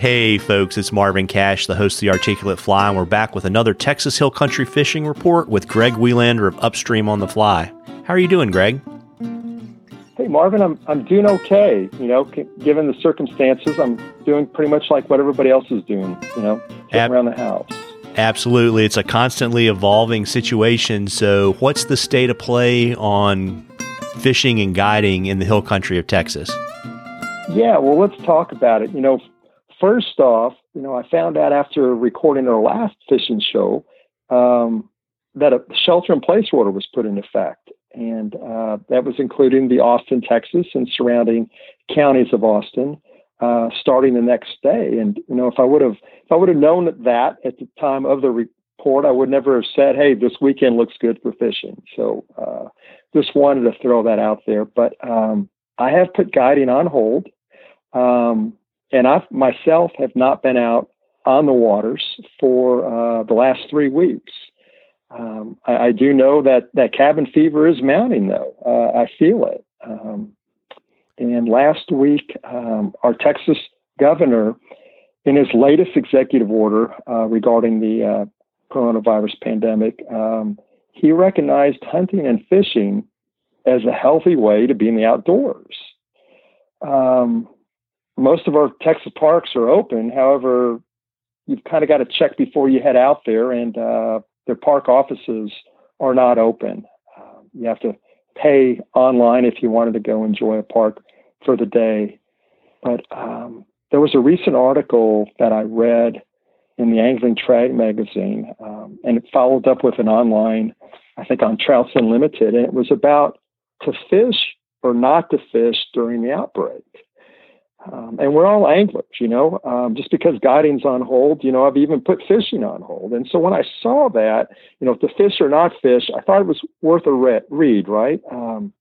Hey, folks, it's Marvin Cash, the host of The Articulate Fly, and we're back with another Texas Hill Country fishing report with Greg Welander of Upstream on the Fly. How are you doing, Greg? Hey, Marvin, I'm, I'm doing okay. You know, given the circumstances, I'm doing pretty much like what everybody else is doing, you know, Ab- around the house. Absolutely. It's a constantly evolving situation. So, what's the state of play on fishing and guiding in the hill country of Texas? Yeah, well, let's talk about it. You know, first off, you know, I found out after recording our last fishing show um, that a shelter in place order was put in effect. And uh, that was including the Austin, Texas, and surrounding counties of Austin, uh, starting the next day. And you know, if I would have, if I would have known that at the time of the report, I would never have said, "Hey, this weekend looks good for fishing." So, uh, just wanted to throw that out there. But um, I have put guiding on hold. Um, and I myself have not been out on the waters for uh, the last three weeks. Um, I, I, do know that that cabin fever is mounting, though. Uh, I feel it. Um, and last week, um, our Texas governor, in his latest executive order uh, regarding the uh, coronavirus pandemic, um, he recognized hunting and fishing as a healthy way to be in the outdoors. Um, most of our Texas parks are open. However, you've kind of got to check before you head out there, and uh, their park offices are not open. Uh, you have to pay online if you wanted to go enjoy a park for the day. But um, there was a recent article that I read in the Angling Trade magazine, um, and it followed up with an online, I think, on Trouts Unlimited, and it was about to fish or not to fish during the outbreak. Um, and we're all anglers, you know. Um, just because guiding's on hold, you know, I've even put fishing on hold. And so when I saw that, you know, if the fish or not fish, I thought it was worth a re- read, right? Um,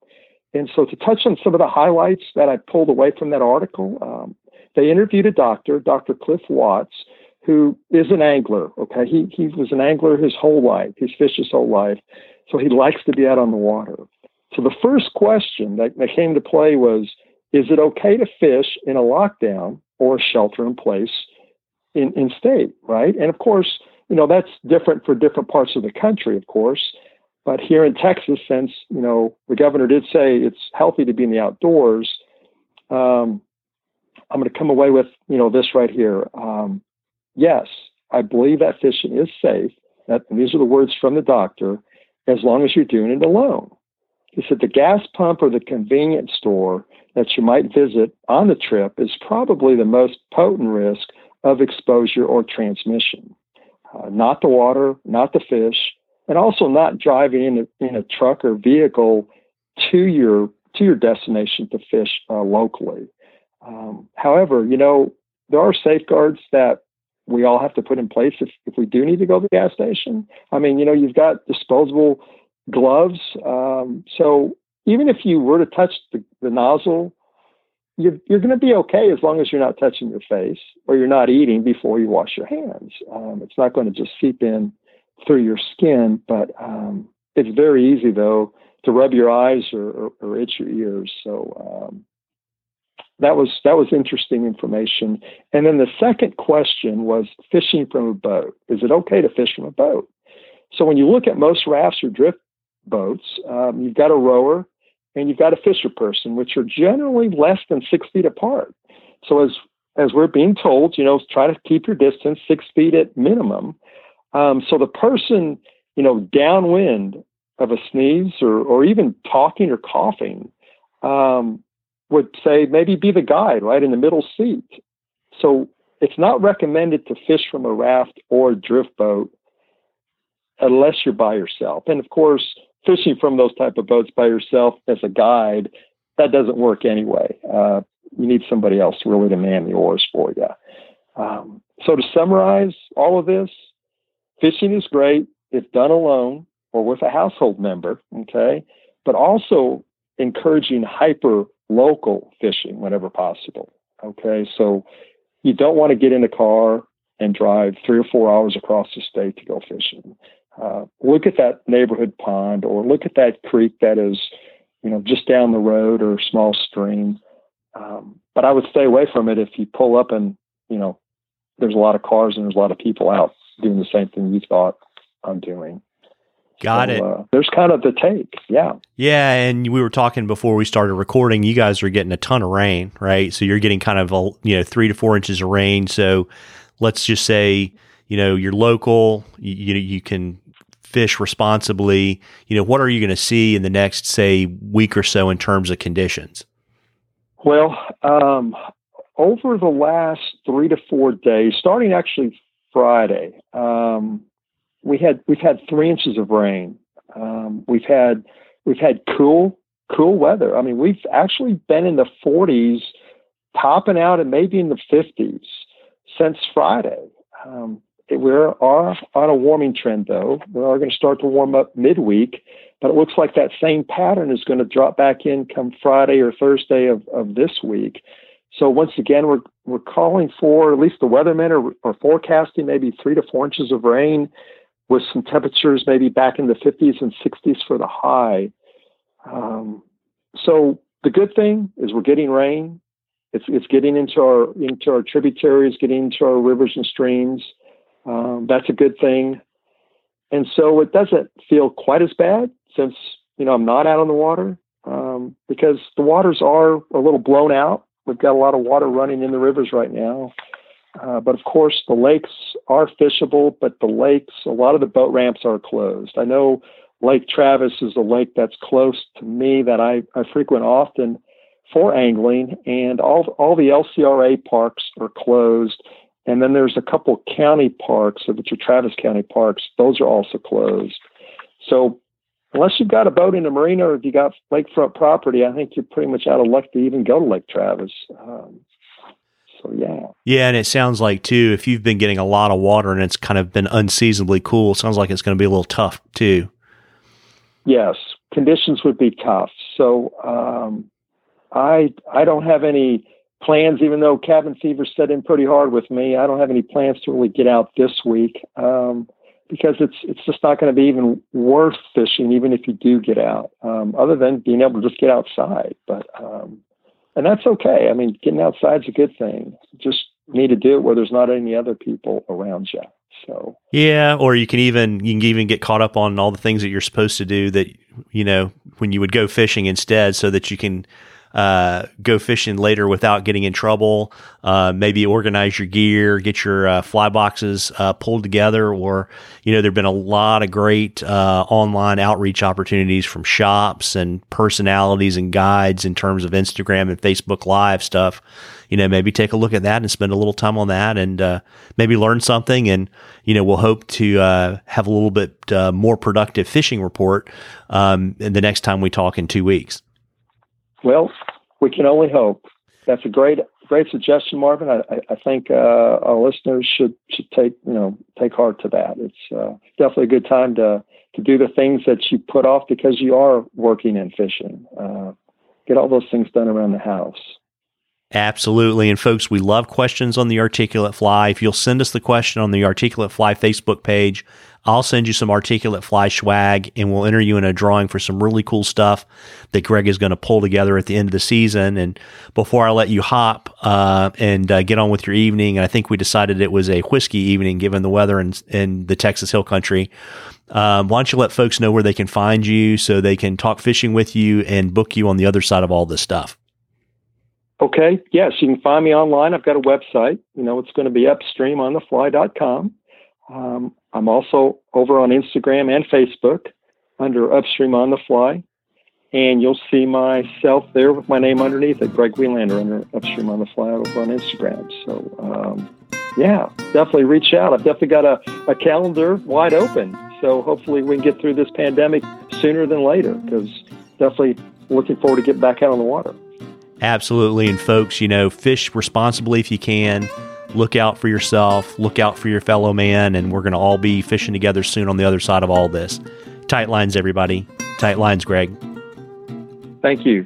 and so to touch on some of the highlights that I pulled away from that article, um, they interviewed a doctor, Dr. Cliff Watts, who is an angler. Okay, he he was an angler his whole life. He's fished his whole life, so he likes to be out on the water. So the first question that, that came to play was is it okay to fish in a lockdown or shelter in place in, in state, right? And of course, you know, that's different for different parts of the country, of course. But here in Texas, since, you know, the governor did say it's healthy to be in the outdoors, um, I'm going to come away with, you know, this right here. Um, yes, I believe that fishing is safe. That, these are the words from the doctor, as long as you're doing it alone. He said the gas pump or the convenience store that you might visit on the trip is probably the most potent risk of exposure or transmission. Uh, not the water, not the fish, and also not driving in a, in a truck or vehicle to your to your destination to fish uh, locally. Um, however, you know there are safeguards that we all have to put in place if, if we do need to go to the gas station. I mean, you know, you've got disposable gloves. Um, so even if you were to touch the, the nozzle, you're, you're going to be okay as long as you're not touching your face or you're not eating before you wash your hands. Um, it's not going to just seep in through your skin, but um, it's very easy though to rub your eyes or, or, or itch your ears. So um, that was that was interesting information. And then the second question was fishing from a boat. Is it okay to fish from a boat? So when you look at most rafts or drift boats, um, you've got a rower and you've got a fisher person, which are generally less than six feet apart. So as as we're being told, you know, try to keep your distance six feet at minimum. Um, so the person, you know, downwind of a sneeze or or even talking or coughing um, would say maybe be the guide right in the middle seat. So it's not recommended to fish from a raft or drift boat unless you're by yourself. And of course, fishing from those type of boats by yourself as a guide, that doesn't work anyway. Uh, you need somebody else really to man the oars for you. Um, so to summarize all of this, fishing is great if done alone or with a household member, okay, but also encouraging hyper local fishing whenever possible, okay. So you don't want to get in a car and drive three or four hours across the state to go fishing. Uh, look at that neighborhood pond or look at that creek that is, you know, just down the road or small stream. Um, but I would stay away from it if you pull up and, you know, there's a lot of cars and there's a lot of people out doing the same thing you thought I'm doing. Got So, it. Uh, there's kind of the take. Yeah. Yeah, and we were talking before we started recording. You guys are getting a ton of rain, right? So you're getting kind of a you know three to four inches of rain. So let's just say you know you're local. You you, can fish responsibly. You know what are you going to see in the next say week or so in terms of conditions? Well, um, over the last three to four days, starting actually Friday, um, we had we've had three inches of rain. Um, we've had we've had cool cool weather. I mean, we've actually been in the 40s, topping out and maybe in the 50s since Friday. Um, we're are on a warming trend, though. We are going to start to warm up midweek, but it looks like that same pattern is going to drop back in come Friday or Thursday of, of this week. So once again, we're we're calling for at least the weathermen are, are forecasting maybe three to four inches of rain, with some temperatures maybe back in the 50s and 60s for the high. Um, so the good thing is we're getting rain. It's it's getting into our into our tributaries, getting into our rivers and streams. Um, that's a good thing. And so it doesn't feel quite as bad since you know I'm not out on the water um, because the waters are a little blown out. We've got a lot of water running in the rivers right now. Uh, but of course, the lakes are fishable, but the lakes, a lot of the boat ramps are closed. I know Lake Travis is a lake that's close to me that I, I frequent often for angling, and all all the LCRA parks are closed. And then there's a couple county parks, which are Travis County parks. Those are also closed. So unless you've got a boat in a marina or if you got lakefront property, I think you're pretty much out of luck to even go to Lake Travis. Um, so yeah. Yeah, and it sounds like too if you've been getting a lot of water and it's kind of been unseasonably cool, it sounds like it's going to be a little tough too. Yes, conditions would be tough. So um, I I don't have any plans, even though cabin fever set in pretty hard with me. I don't have any plans to really get out this week um, because it's it's just not going to be even worth fishing, even if you do get out. Um, other than being able to just get outside, but um, and that's okay. I mean, getting outside's a good thing. Just need to do it where there's not any other people around you. So Yeah, or you can even you can even get caught up on all the things that you're supposed to do that you know when you would go fishing instead, so that you can uh, go fishing later without getting in trouble. Uh, maybe organize your gear, get your uh, fly boxes uh, pulled together, or you know there've been a lot of great uh, online outreach opportunities from shops and personalities and guides in terms of Instagram and Facebook Live stuff. You know, maybe take a look at that and spend a little time on that, and uh, maybe learn something. And you know, we'll hope to uh, have a little bit uh, more productive fishing report um, the next time we talk in two weeks. Well, we can only hope. That's a great, great suggestion, Marvin. I, I, think uh, our listeners should should take you know take heart to that. It's uh, definitely a good time to to do the things that you put off because you are working and fishing. Uh, get all those things done around the house. Absolutely. And folks, we love questions on the Articulate Fly. If you'll send us the question on the Articulate Fly Facebook page, I'll send you some Articulate Fly swag and we'll enter you in a drawing for some really cool stuff that Greg is going to pull together at the end of the season. And before I let you hop uh, and uh, get on with your evening, and I think we decided it was a whiskey evening given the weather in, in the Texas Hill Country. Um, why don't you let folks know where they can find you so they can talk fishing with you and book you on the other side of all this stuff? Okay. Yes, you can find me online. I've got a website. You know, it's going to be upstreamonthefly.com. Um, I'm also over on Instagram and Facebook under Upstream on the Fly. And you'll see myself there with my name underneath it, Greg Welander, under Upstream on the Fly over on Instagram. So, um, yeah, definitely reach out. I've definitely got a, a calendar wide open. So hopefully we can get through this pandemic sooner than later because definitely looking forward to getting back out on the water. Absolutely. And folks, you know, fish responsibly if you can. Look out for yourself, look out for your fellow man, and we're going to all be fishing together soon on the other side of all this. Tight lines, everybody. Tight lines, Greg. Thank you.